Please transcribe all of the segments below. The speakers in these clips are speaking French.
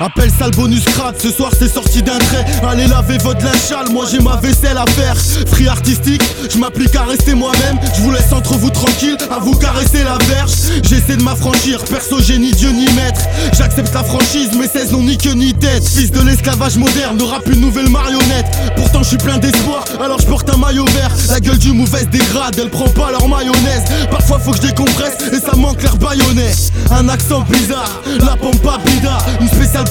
Appelle ça le bonus crade, ce soir c'est sorti d'un trait. Allez laver votre linge moi j'ai ma vaisselle à faire. Free artistique, je m'applique à rester moi-même. Je vous laisse entre vous tranquille, à vous caresser la verge. J'essaie de m'affranchir, perso j'ai ni Dieu ni maître. J'accepte la franchise, mais 16 n'ont ni queue ni tête. Fils de l'esclavage moderne, plus une nouvelle marionnette. Pourtant je suis plein d'espoir, alors je porte un maillot vert. La gueule du mauvaise dégrade, elle prend pas leur mayonnaise. Parfois faut que je décompresse et ça manque leur baïonnet. Un accent bizarre, la spéciale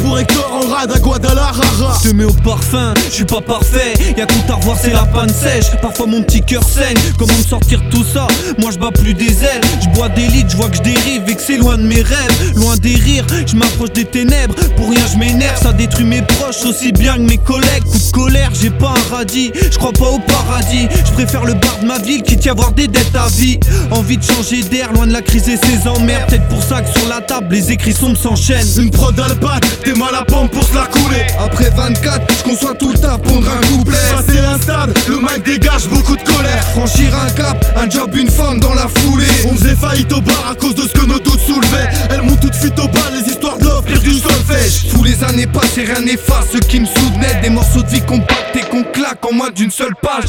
pour Hector à Guadalajara. Je te mets au parfum, je suis pas parfait. Y'a tout à revoir, c'est la panne sèche. Parfois mon petit cœur saigne. Comment me sortir tout ça? Moi je bats plus des ailes. Je bois des litres, je vois que je dérive et que c'est loin de mes rêves. Loin des rires, je m'approche des ténèbres. Pour rien je m'énerve, ça détruit mes proches aussi bien que mes collègues. Coup de colère, j'ai pas un radis. Je crois pas au paradis. Je préfère le bar de ma ville quitte y avoir des dettes à vie. Envie de changer d'air, loin de la crise et ses emmerdes. Peut-être pour ça que sur la table les écrits sombres s'enchaînent. Une prod albat, t'es mal à pompe Après 24, je conçois tout à pondre un couplet. Passer un stade, le mic dégage beaucoup de colère. Franchir un cap, un job, une femme dans la foulée. On faisait faillite au bar à cause de ce que nos doutes soulevaient. Elles m'ont toutes fuite au bas, les histoires de love, du solfège. Tous les années passées, rien n'efface ce qui me soutenait. Des morceaux de vie compactés qu'on claque en moins d'une seule page.